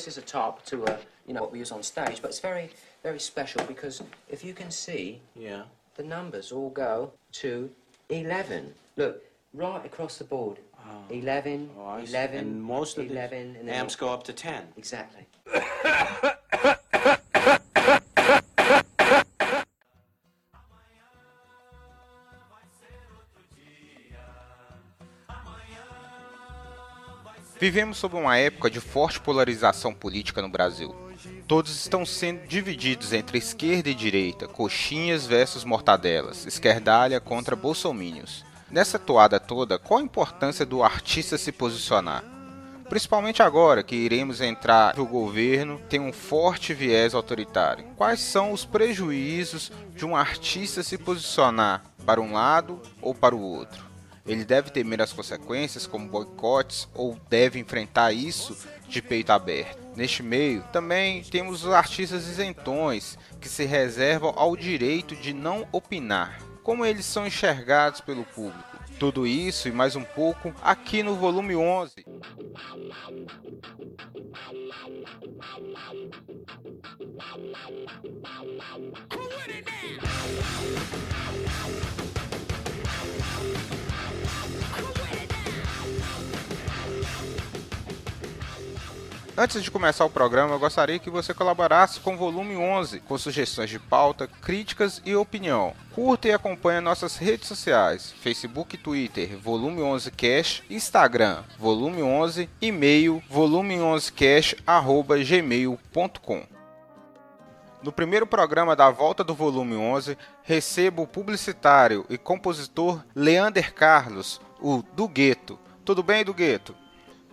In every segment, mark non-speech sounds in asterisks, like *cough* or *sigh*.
This is a top to a, you know, what we use on stage, but it's very, very special because if you can see, Yeah. the numbers all go to 11. Look, right across the board. Ah. 11, Oh, I 11, and most of 11, the amps go up to 10. Exactly. *laughs* Vivemos sob uma época de forte polarização política no Brasil. Todos estão sendo divididos entre esquerda e direita, coxinhas versus mortadelas, esquerdalha contra bolsomínios. Nessa toada toda, qual a importância do artista se posicionar? Principalmente agora que iremos entrar no governo tem um forte viés autoritário. Quais são os prejuízos de um artista se posicionar para um lado ou para o outro? Ele deve temer as consequências, como boicotes, ou deve enfrentar isso de peito aberto. Neste meio, também temos os artistas isentões, que se reservam ao direito de não opinar. Como eles são enxergados pelo público? Tudo isso e mais um pouco aqui no volume 11. Antes de começar o programa, eu gostaria que você colaborasse com o volume 11, com sugestões de pauta, críticas e opinião. Curta e acompanhe nossas redes sociais: Facebook Twitter, volume 11 cash, Instagram, volume 11, e-mail, volume 11 cash@gmail.com. No primeiro programa da volta do volume 11, recebo o publicitário e compositor Leander Carlos, o do Gueto. Tudo bem, do Gueto?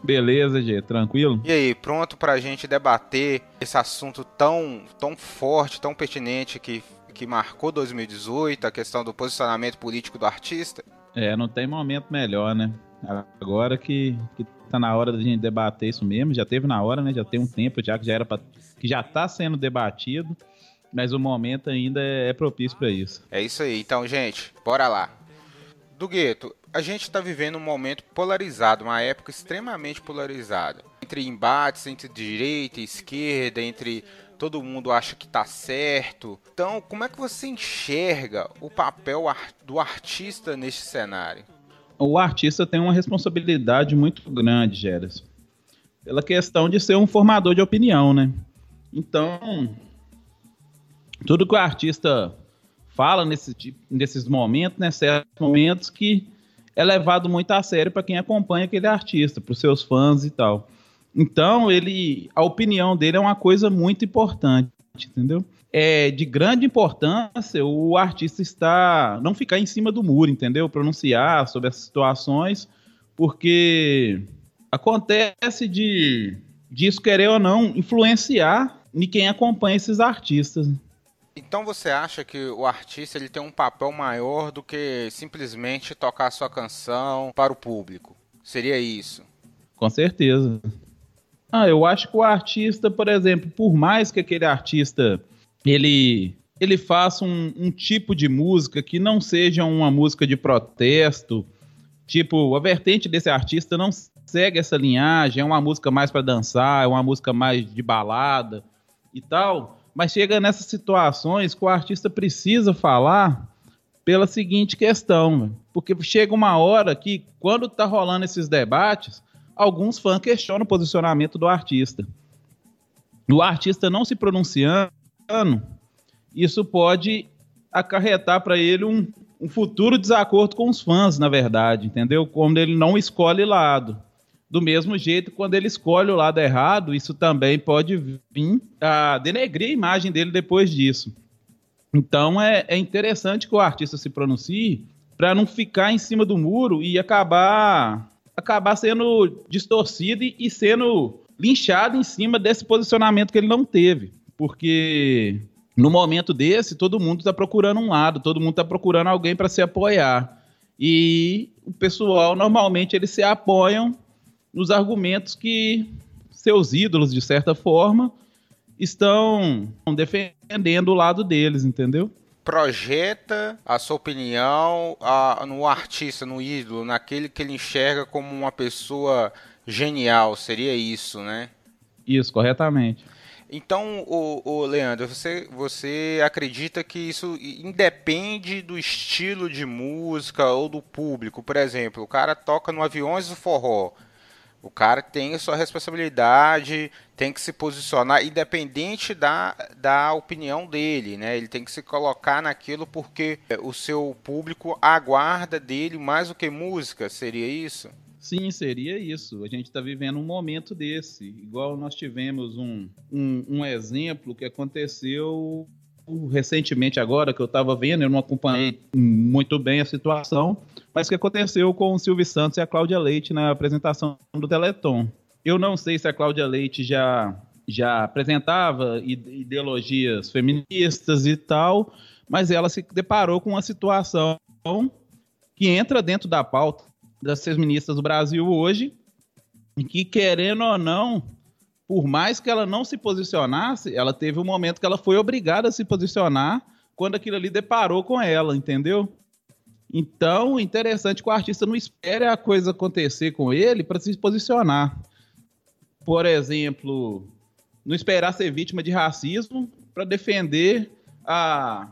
Beleza, Gê, tranquilo? E aí, pronto pra gente debater esse assunto tão, tão forte, tão pertinente que, que marcou 2018, a questão do posicionamento político do artista? É, não tem momento melhor, né? Agora que, que tá na hora da gente debater isso mesmo, já teve na hora, né? Já tem um tempo já que já era pra, que já tá sendo debatido, mas o momento ainda é, é propício para isso. É isso aí. Então, gente, bora lá. Do Gueto, a gente está vivendo um momento polarizado, uma época extremamente polarizada. Entre embates entre direita e esquerda, entre todo mundo acha que tá certo. Então, como é que você enxerga o papel do artista neste cenário? O artista tem uma responsabilidade muito grande, Geras. Pela questão de ser um formador de opinião, né? Então, tudo que o artista fala nesse, nesses momentos, né, certos momentos que é levado muito a sério para quem acompanha aquele artista, para os seus fãs e tal. Então, ele, a opinião dele é uma coisa muito importante, entendeu? É de grande importância o artista estar, não ficar em cima do muro, entendeu? Pronunciar sobre essas situações, porque acontece de disso querer ou não influenciar em quem acompanha esses artistas. Então você acha que o artista ele tem um papel maior do que simplesmente tocar sua canção para o público? Seria isso? Com certeza. Ah, eu acho que o artista, por exemplo, por mais que aquele artista ele ele faça um, um tipo de música que não seja uma música de protesto, tipo a vertente desse artista não segue essa linhagem, é uma música mais para dançar, é uma música mais de balada e tal mas chega nessas situações que o artista precisa falar pela seguinte questão, porque chega uma hora que, quando tá rolando esses debates, alguns fãs questionam o posicionamento do artista. O artista não se pronunciando, isso pode acarretar para ele um, um futuro desacordo com os fãs, na verdade, entendeu? Quando ele não escolhe lado. Do mesmo jeito, quando ele escolhe o lado errado, isso também pode vir a denegrir a imagem dele depois disso. Então é, é interessante que o artista se pronuncie para não ficar em cima do muro e acabar acabar sendo distorcido e, sendo linchado em cima desse posicionamento que ele não teve. Porque no momento desse, todo mundo está procurando um lado, todo mundo está procurando alguém para se apoiar. E o pessoal, normalmente, eles se apoiam nos argumentos que seus ídolos, de certa forma, estão defendendo o lado deles, entendeu? Projeta a sua opinião a, no artista, no ídolo, naquele que ele enxerga como uma pessoa genial, seria isso, né? Isso, corretamente. Então, o, o, Leandro, você, você acredita que isso independe do estilo de música ou do público? Por exemplo, o cara toca no Aviões do Forró. O cara tem a sua responsabilidade, tem que se posicionar, independente da, da opinião dele, né? Ele tem que se colocar naquilo porque o seu público aguarda dele mais do que música, seria isso? Sim, seria isso. A gente está vivendo um momento desse. Igual nós tivemos um, um, um exemplo que aconteceu recentemente agora, que eu estava vendo, eu não acompanhei muito bem a situação, mas que aconteceu com o Silvio Santos e a Cláudia Leite na apresentação do Teleton. Eu não sei se a Cláudia Leite já, já apresentava ideologias feministas e tal, mas ela se deparou com uma situação que entra dentro da pauta das feministas do Brasil hoje, e que, querendo ou não, por mais que ela não se posicionasse, ela teve um momento que ela foi obrigada a se posicionar quando aquilo ali deparou com ela, entendeu? Então, interessante que o artista não espere a coisa acontecer com ele para se posicionar. Por exemplo, não esperar ser vítima de racismo para defender a,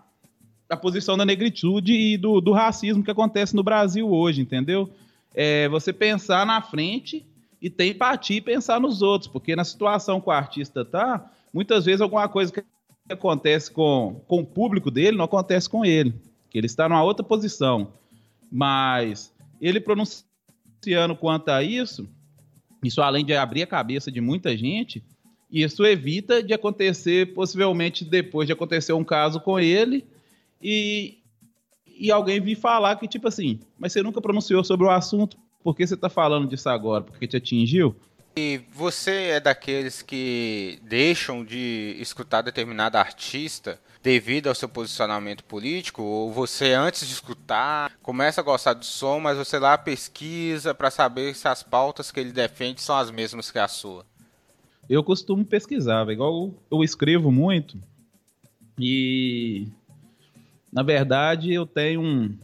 a posição da negritude e do, do racismo que acontece no Brasil hoje, entendeu? é você pensar na frente e ter empatia e pensar nos outros, porque na situação que o artista tá, muitas vezes alguma coisa que acontece com, com o público dele não acontece com ele, que ele está numa outra posição. Mas ele pronunciando quanto a isso, isso além de abrir a cabeça de muita gente, isso evita de acontecer, possivelmente depois de acontecer um caso com ele, e, e alguém vir falar que, tipo assim, mas você nunca pronunciou sobre o assunto, por que você tá falando disso agora? Porque te atingiu? E você é daqueles que deixam de escutar determinado artista devido ao seu posicionamento político? Ou você, antes de escutar, começa a gostar do som, mas você lá pesquisa para saber se as pautas que ele defende são as mesmas que a sua? Eu costumo pesquisar, igual eu escrevo muito. E na verdade, eu tenho um,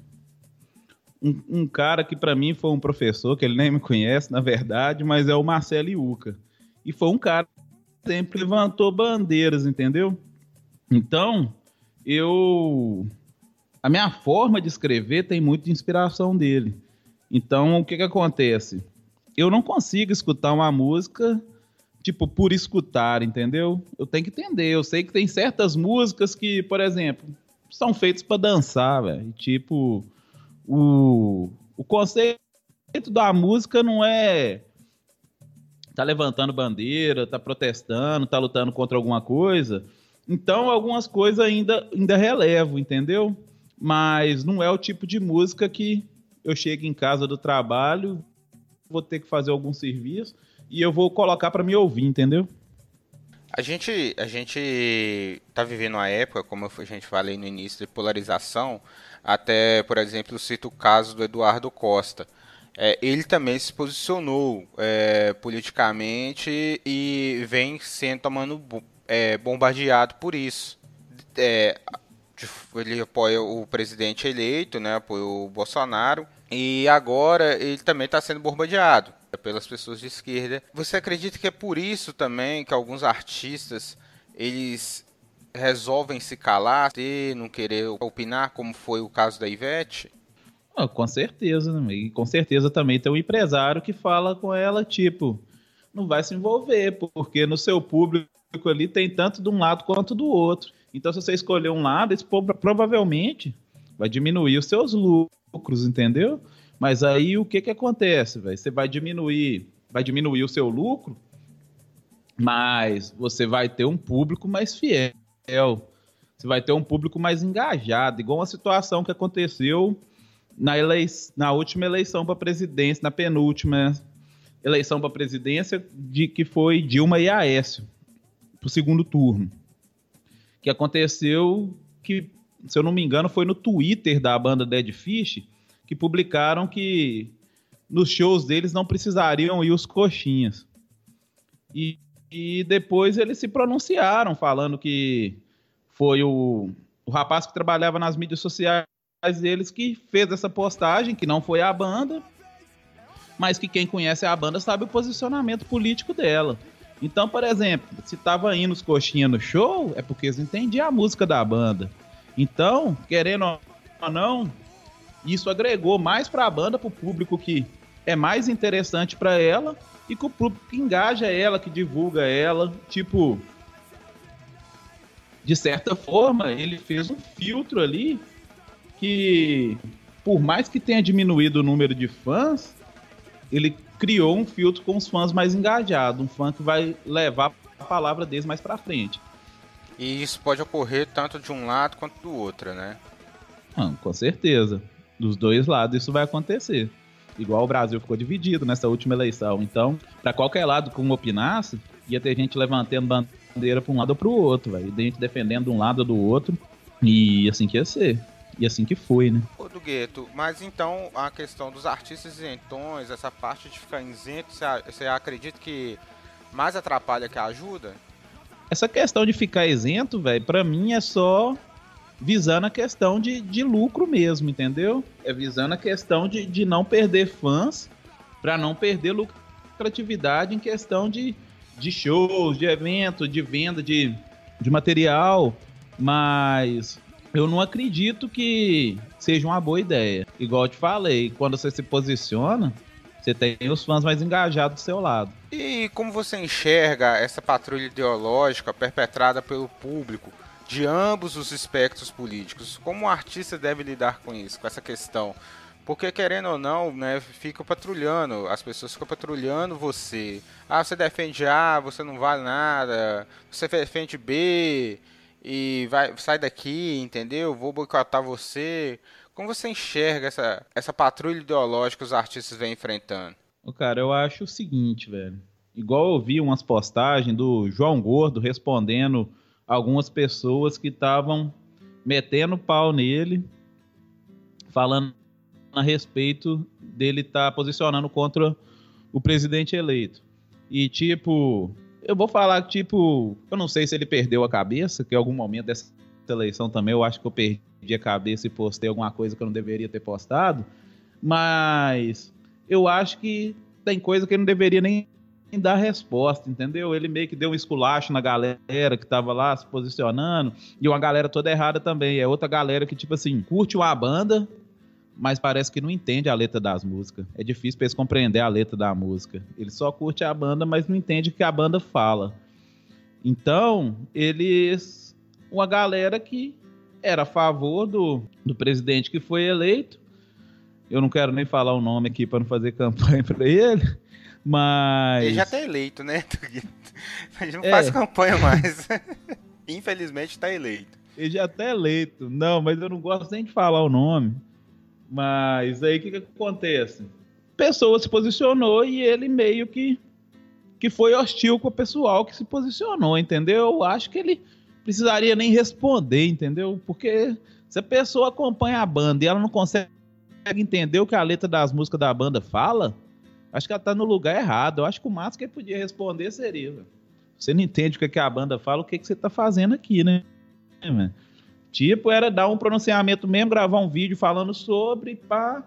um, um cara que para mim foi um professor, que ele nem me conhece, na verdade, mas é o Marcelo Iuca. E foi um cara que sempre levantou bandeiras, entendeu? Então, eu. A minha forma de escrever tem muita inspiração dele. Então, o que que acontece? Eu não consigo escutar uma música, tipo, por escutar, entendeu? Eu tenho que entender. Eu sei que tem certas músicas que, por exemplo, são feitos para dançar, velho. Tipo, o, o conceito da música não é tá levantando bandeira, tá protestando, tá lutando contra alguma coisa. Então, algumas coisas ainda, ainda relevo, entendeu? Mas não é o tipo de música que eu chego em casa do trabalho, vou ter que fazer algum serviço e eu vou colocar para me ouvir, entendeu? A gente, a gente tá vivendo uma época, como a gente falei no início, de polarização. Até, por exemplo, cito o caso do Eduardo Costa. É, ele também se posicionou é, politicamente e vem sendo tomando é, bombardeado por isso. É, ele apoia o presidente eleito, né, apoia o Bolsonaro, e agora ele também está sendo bombardeado pelas pessoas de esquerda. Você acredita que é por isso também que alguns artistas eles resolvem se calar não querer opinar, como foi o caso da Ivete? Oh, com certeza, né? e com certeza também tem um empresário que fala com ela, tipo, não vai se envolver, porque no seu público ali tem tanto de um lado quanto do outro. Então, se você escolher um lado, esse provavelmente vai diminuir os seus lucros, entendeu? Mas aí o que que acontece, velho? Você vai diminuir, vai diminuir o seu lucro, mas você vai ter um público mais fiel. Você vai ter um público mais engajado, igual uma situação que aconteceu na, elei na última eleição para presidência, na penúltima eleição para presidência, de que foi Dilma e Aécio, para o segundo turno. Que aconteceu que, se eu não me engano, foi no Twitter da banda Dead Fish, que publicaram que nos shows deles não precisariam ir os coxinhas. E, e depois eles se pronunciaram, falando que foi o, o rapaz que trabalhava nas mídias sociais deles que fez essa postagem, que não foi a banda, mas que quem conhece a banda sabe o posicionamento político dela. Então, por exemplo, se tava indo os coxinha no show, é porque eles entendiam a música da banda. Então, querendo ou não, isso agregou mais para a banda, para o público que é mais interessante para ela e que o público que engaja ela, que divulga ela, tipo, de certa forma, ele fez um filtro ali que, por mais que tenha diminuído o número de fãs, ele criou um filtro com os fãs mais engajados, um fã que vai levar a palavra deles mais para frente. E isso pode ocorrer tanto de um lado quanto do outro, né? Ah, com certeza. Dos dois lados isso vai acontecer. Igual o Brasil ficou dividido nessa última eleição. Então, para qualquer lado que um opinasse, ia ter gente levantando bandeira para um lado ou para o outro, velho. Gente defendendo um lado ou do outro. E assim que ia ser. E assim que foi, né? Ô, do Gueto, mas então a questão dos artistas isentões, essa parte de ficar isento, você acredita que mais atrapalha que ajuda? Essa questão de ficar isento, velho, pra mim é só visando a questão de, de lucro mesmo, entendeu? É visando a questão de, de não perder fãs para não perder lucratividade em questão de, de shows, de eventos, de venda de, de material. Mas eu não acredito que seja uma boa ideia. Igual eu te falei, quando você se posiciona, você tem os fãs mais engajados do seu lado. E como você enxerga essa patrulha ideológica perpetrada pelo público de ambos os espectros políticos? Como o artista deve lidar com isso, com essa questão? Porque querendo ou não, né, fica patrulhando, as pessoas ficam patrulhando você. Ah, você defende A, você não vale nada. Você defende B, e vai, sai daqui, entendeu? Vou boicotar você. Como você enxerga essa, essa patrulha ideológica que os artistas vêm enfrentando? Cara, eu acho o seguinte, velho. Igual eu vi umas postagens do João Gordo respondendo algumas pessoas que estavam metendo pau nele, falando a respeito dele estar tá posicionando contra o presidente eleito. E tipo, eu vou falar que, tipo, eu não sei se ele perdeu a cabeça, que em algum momento dessa eleição também eu acho que eu perdi a cabeça e postei alguma coisa que eu não deveria ter postado, mas eu acho que tem coisa que ele não deveria nem dar resposta, entendeu? Ele meio que deu um esculacho na galera que tava lá se posicionando, e uma galera toda errada também. É outra galera que, tipo assim, curte uma banda, mas parece que não entende a letra das músicas. É difícil para eles compreender a letra da música. Ele só curte a banda, mas não entende o que a banda fala. Então, eles. Uma galera que era a favor do, do presidente que foi eleito. Eu não quero nem falar o nome aqui para não fazer *laughs* campanha para ele, mas. Ele já tá eleito, né? *laughs* A gente não é. faz campanha mais. *laughs* Infelizmente tá eleito. Ele já tá eleito. Não, mas eu não gosto nem de falar o nome. Mas aí o que, que acontece? A pessoa se posicionou e ele meio que, que foi hostil com o pessoal que se posicionou, entendeu? Eu acho que ele precisaria nem responder, entendeu? Porque se a pessoa acompanha a banda e ela não consegue entender o que a letra das músicas da banda fala, acho que ela tá no lugar errado. Eu acho que o máximo que ele podia responder seria: você não entende o que, que a banda fala, o que, que você tá fazendo aqui, né? Tipo, era dar um pronunciamento mesmo, gravar um vídeo falando sobre, pá,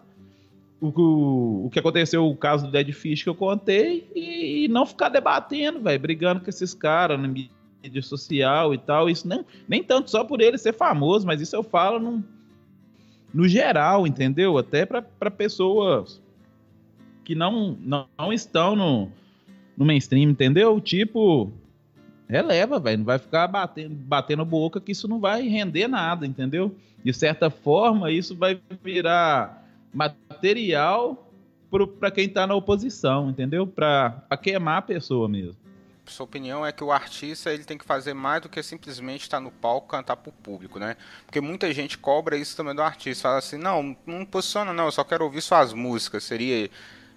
o, o, o que aconteceu, o caso do Dead Fish que eu contei, e, e não ficar debatendo, velho, brigando com esses caras na mídia social e tal. Isso nem, nem tanto só por ele ser famoso, mas isso eu falo no, no geral, entendeu? Até para pessoas que não, não, não estão no, no mainstream, entendeu? Tipo, releva, velho. Não vai ficar batendo, batendo boca que isso não vai render nada, entendeu? De certa forma, isso vai virar material para quem está na oposição, entendeu? Para queimar a pessoa mesmo. Sua opinião é que o artista ele tem que fazer mais do que simplesmente estar no palco cantar para o público, né? Porque muita gente cobra isso também do artista. Fala assim, não, não posiciona não, eu só quero ouvir suas músicas. Seria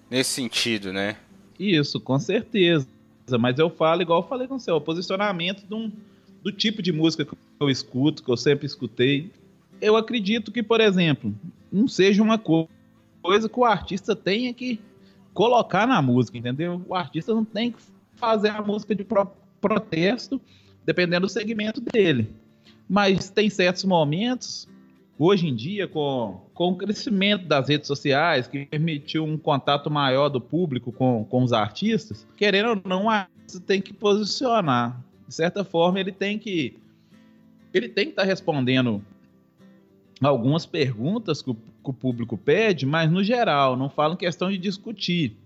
nesse sentido, né? Isso, com certeza mas eu falo igual eu falei com você, o posicionamento um, do tipo de música que eu escuto, que eu sempre escutei. Eu acredito que, por exemplo, não seja uma coisa que o artista tenha que colocar na música, entendeu? O artista não tem que fazer a música de pro protesto, dependendo do segmento dele. Mas tem certos momentos hoje em dia, com, com o crescimento das redes sociais, que permitiu um contato maior do público com, com os artistas, querendo ou não, o tem que posicionar. De certa forma, ele tem que ele tem que estar tá respondendo algumas perguntas que o, que o, público pede, mas no geral, não fala em questão de discutir.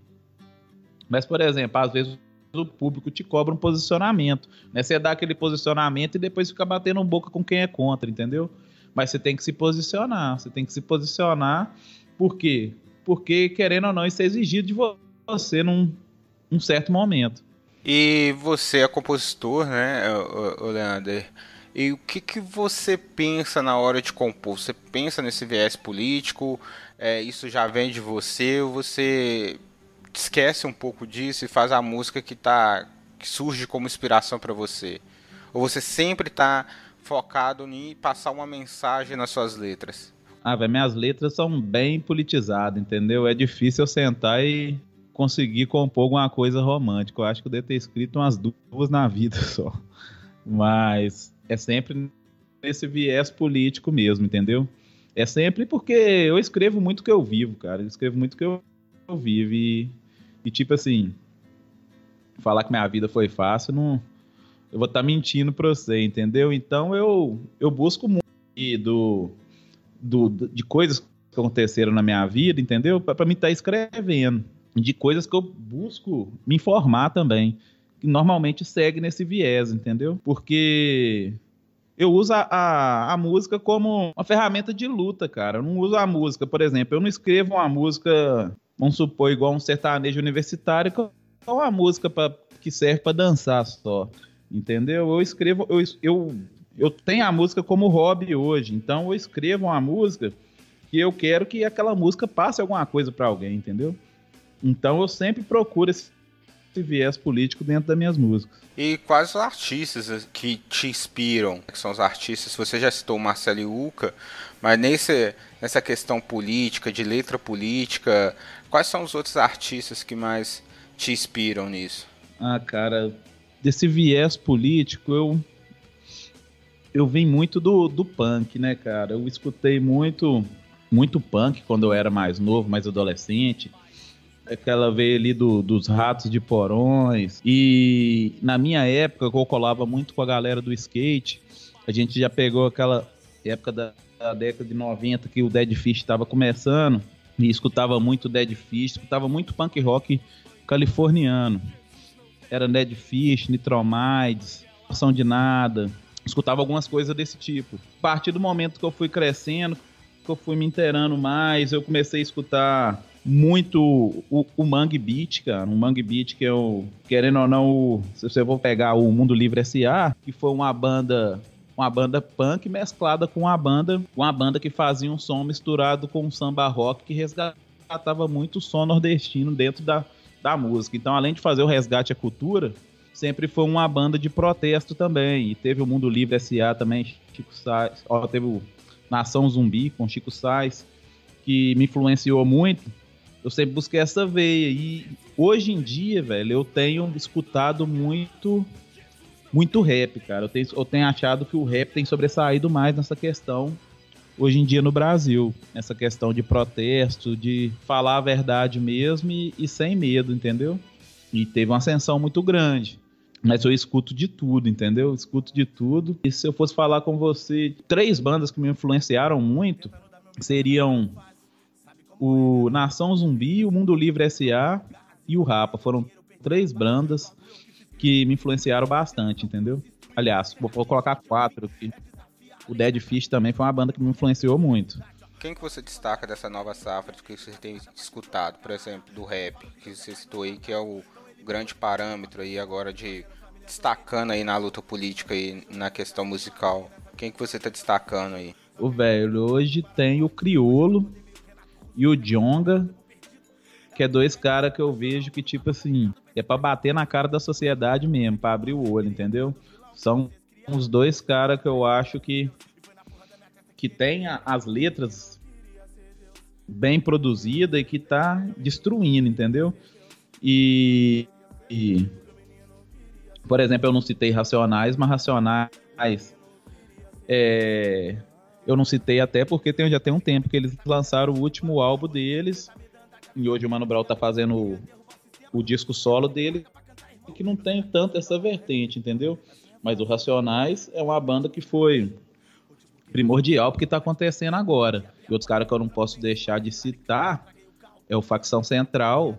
Mas, por exemplo, às vezes o público te cobra um posicionamento. Né? Você dá aquele posicionamento e depois fica batendo boca com quem é contra, entendeu? Mas você tem que se posicionar. Você tem que se posicionar. Por quê? Porque, querendo ou não, isso é exigido de você num, certo momento. E você é compositor, né, Leander? E o que, que você pensa na hora de compor? Você pensa nesse viés político? É, isso já vem de você? Ou você esquece um pouco disso e faz a música que, tá, que surge como inspiração para você? Ou você sempre está focado em passar uma mensagem nas suas letras? Ah, velho, minhas letras são bem politizadas, entendeu? É difícil eu sentar e conseguir compor alguma coisa romântica. Eu acho que eu devo ter escrito umas duas na vida *laughs* só. Mas é sempre nesse viés político mesmo, entendeu? É sempre porque eu escrevo muito o que eu vivo, cara. Eu escrevo muito o que eu, eu vivo. E, e, tipo assim, falar que minha vida foi fácil, não, eu vou estar tá mentindo pra você, entendeu? Então eu, eu busco muito do, do, de coisas que aconteceram na minha vida, entendeu? Para mim estar tá escrevendo. De coisas que eu busco me informar também que normalmente segue nesse viés, entendeu? Porque eu uso a, a, a, música como uma ferramenta de luta, cara. Eu não uso a música, por exemplo, eu não escrevo uma música, vamos supor, igual um sertanejo universitário, que é uma música pra, que serve para dançar só, entendeu? Eu escrevo, eu, eu, eu tenho a música como hobby hoje, então eu escrevo uma música que eu quero que aquela música passe alguma coisa para alguém, entendeu? Então eu sempre procuro esse viés político dentro das minhas músicas. E quais os artistas que te inspiram? Que são os artistas, você já citou o Marcelo Uca, mas nesse, nessa questão política, de letra política, quais são os outros artistas que mais te inspiram nisso? Ah, cara, desse viés político, eu eu vim muito do, do punk, né, cara? Eu escutei muito muito punk quando eu era mais novo, mais adolescente aquela veio ali do, dos ratos de porões. E na minha época, eu colava muito com a galera do skate. A gente já pegou aquela época da, da década de 90 que o Dead Fish estava começando. E escutava muito Dead Fish, escutava muito punk rock californiano. Era Dead Fish, Nitromides, Ação de Nada. Escutava algumas coisas desse tipo. A partir do momento que eu fui crescendo, que eu fui me inteirando mais, eu comecei a escutar muito o, o Mangue Beat, cara. Um Mangue Beat que eu, querendo ou não, se você for pegar o Mundo Livre S.A., que foi uma banda uma banda punk mesclada com uma banda, uma banda que fazia um som misturado com um samba rock que resgatava muito o som nordestino dentro da, da música. Então, além de fazer o resgate à cultura, sempre foi uma banda de protesto também. E teve o Mundo Livre S.A. também, Chico Sainz, ó, teve o Nação Zumbi com Chico Sainz, que me influenciou muito eu sempre busquei essa veia. E hoje em dia, velho, eu tenho escutado muito muito rap, cara. Eu tenho, eu tenho achado que o rap tem sobressaído mais nessa questão hoje em dia no Brasil. Essa questão de protesto, de falar a verdade mesmo e, e sem medo, entendeu? E teve uma ascensão muito grande. Mas eu escuto de tudo, entendeu? Eu escuto de tudo. E se eu fosse falar com você, três bandas que me influenciaram muito seriam o Nação Zumbi, o Mundo Livre SA e o Rapa. Foram três bandas que me influenciaram bastante, entendeu? Aliás, vou, colocar quatro aqui. O Dead Fish também foi uma banda que me influenciou muito. Quem que você destaca dessa nova safra que você tem escutado, por exemplo, do rap, que você citou aí, que é o grande parâmetro aí agora de destacando aí na luta política e na questão musical? Quem que você tá destacando aí? O velho, hoje tem o Criolo, e o Jonga, que é dois caras que eu vejo que, tipo assim, é para bater na cara da sociedade mesmo, para abrir o olho, entendeu? São os dois caras que eu acho que que tem as letras bem produzidas e que tá destruindo, entendeu? E, e, por exemplo, eu não citei Racionais, mas Racionais é, eu não citei até porque tem, já tem um tempo que eles lançaram o último álbum deles. E hoje o Mano Brown tá fazendo o, o disco solo dele. que não tem tanto essa vertente, entendeu? Mas o Racionais é uma banda que foi primordial porque está acontecendo agora. E outros caras que eu não posso deixar de citar é o Facção Central.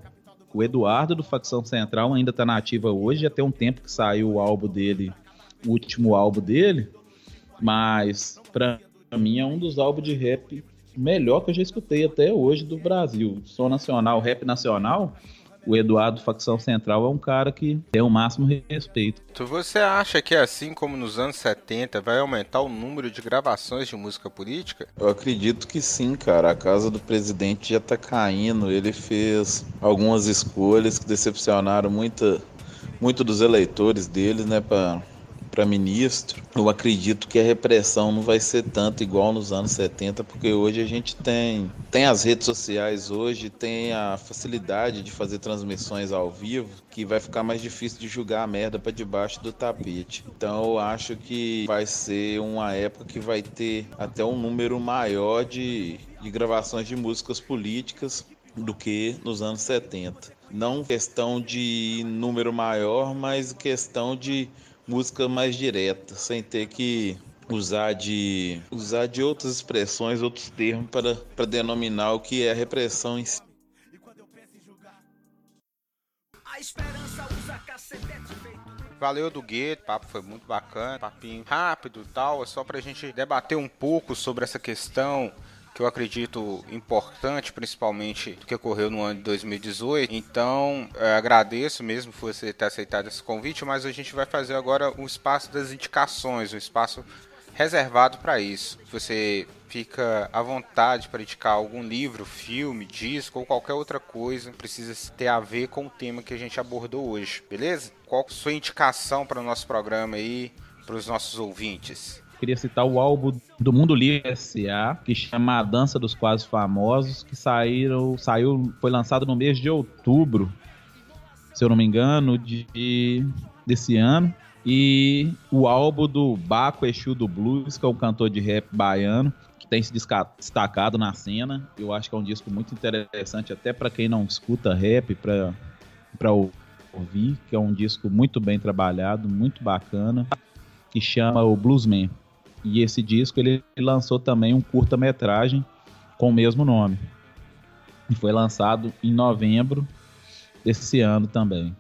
O Eduardo do Facção Central ainda está na ativa hoje, já tem um tempo que saiu o álbum dele, o último álbum dele, mas para mim é um dos álbuns de rap melhor que eu já escutei até hoje do Brasil. Som nacional, rap nacional, o Eduardo Facção Central é um cara que tem o máximo respeito. Tu você acha que assim como nos anos 70 vai aumentar o número de gravações de música política? Eu acredito que sim, cara. A casa do presidente já tá caindo. Ele fez algumas escolhas que decepcionaram muita, muito dos eleitores dele, né, para para ministro, eu acredito que a repressão não vai ser tanto igual nos anos 70, porque hoje a gente tem, tem as redes sociais hoje, tem a facilidade de fazer transmissões ao vivo, que vai ficar mais difícil de julgar a merda para debaixo do tapete. Então eu acho que vai ser uma época que vai ter até um número maior de, de gravações de músicas políticas do que nos anos 70. Não questão de número maior, mas questão de música mais direta, sem ter que usar de usar de outras expressões, outros termos para, para denominar o que é a repressão em si. Valeu do Gueto, papo foi muito bacana, papinho rápido tal, é só pra gente debater um pouco sobre essa questão que eu acredito importante, principalmente do que ocorreu no ano de 2018. Então, agradeço mesmo por você ter aceitado esse convite, mas a gente vai fazer agora um espaço das indicações, um espaço reservado para isso. Você fica à vontade para indicar algum livro, filme, disco ou qualquer outra coisa que precisa ter a ver com o tema que a gente abordou hoje, beleza? Qual a sua indicação para o nosso programa aí, para os nossos ouvintes? Queria citar o álbum do Mundo Livre S.A., que chama A Dança dos Quase Famosos, que saíram, saiu, foi lançado no mês de outubro, se eu não me engano, de, desse ano. E o álbum do Baco Exu do Blues, que é um cantor de rap baiano, que tem se destacado na cena. Eu acho que é um disco muito interessante, até para quem não escuta rap, para ouvir, que é um disco muito bem trabalhado, muito bacana, que chama o Bluesman. E esse disco ele lançou também um curta-metragem com o mesmo nome. E foi lançado em novembro desse ano também.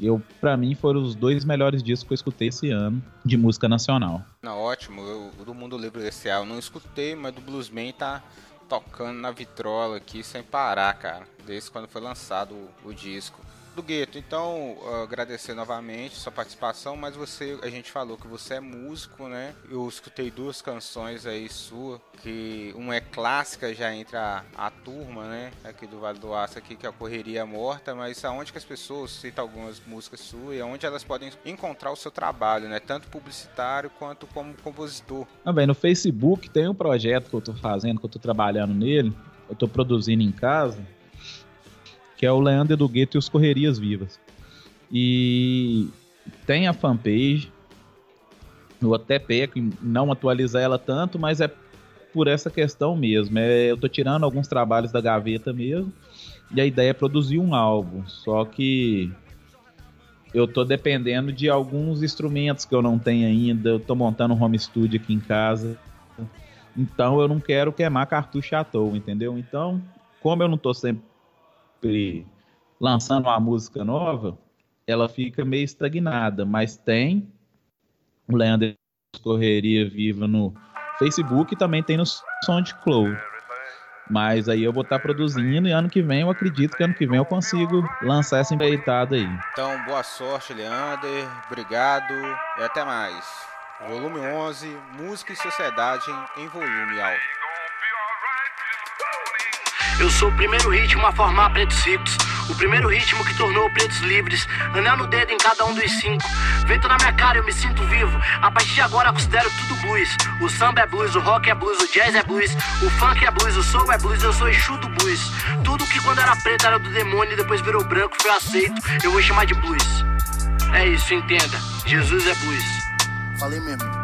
Eu, para mim, foram os dois melhores discos que eu escutei esse ano de música nacional. Não, ótimo. Eu, do Mundo Livre esse ano eu não escutei, mas do Bluesman tá tocando na vitrola aqui sem parar, cara. Desde quando foi lançado o, o disco do Gueto, então agradecer novamente sua participação, mas você, a gente falou que você é músico, né? Eu escutei duas canções aí sua, que uma é clássica já entre a, a turma, né? Aqui do Vale do Aço aqui, que é a Correria Morta, mas aonde que as pessoas citam algumas músicas suas e aonde elas podem encontrar o seu trabalho, né? Tanto publicitário quanto como compositor. Também no Facebook tem um projeto que eu tô fazendo, que eu tô trabalhando nele, eu tô produzindo em casa, que é o Leandro do Gueto e os Correrias Vivas. E tem a fanpage, eu até peco em não atualizar ela tanto, mas é por essa questão mesmo. É, eu tô tirando alguns trabalhos da gaveta mesmo, e a ideia é produzir um álbum, só que eu tô dependendo de alguns instrumentos que eu não tenho ainda, eu tô montando um home studio aqui em casa, então eu não quero queimar cartucho à toa, entendeu? Então, como eu não tô sempre lançando uma música nova, ela fica meio estagnada, mas tem o Leandro Correria Viva no Facebook e também tem no SoundCloud. Mas aí eu vou estar tá produzindo e ano que vem eu acredito que ano que vem eu consigo lançar essa empreitada aí. Então, boa sorte, Leander. Obrigado e até mais. Volume 11, Música e Sociedade em volume alto. Eu sou o primeiro ritmo a formar pretos ricos. O primeiro ritmo que tornou pretos livres. Anel no dedo em cada um dos cinco. Vento na minha cara, eu me sinto vivo. A partir de agora considero tudo blues. O samba é blues, o rock é blues, o jazz é blues. O funk é blues, o soul é blues, eu sou Exu do blues. Tudo que quando era preto era do demônio e depois virou branco, foi aceito. Eu vou chamar de blues. É isso, entenda. Jesus é blues. Falei mesmo.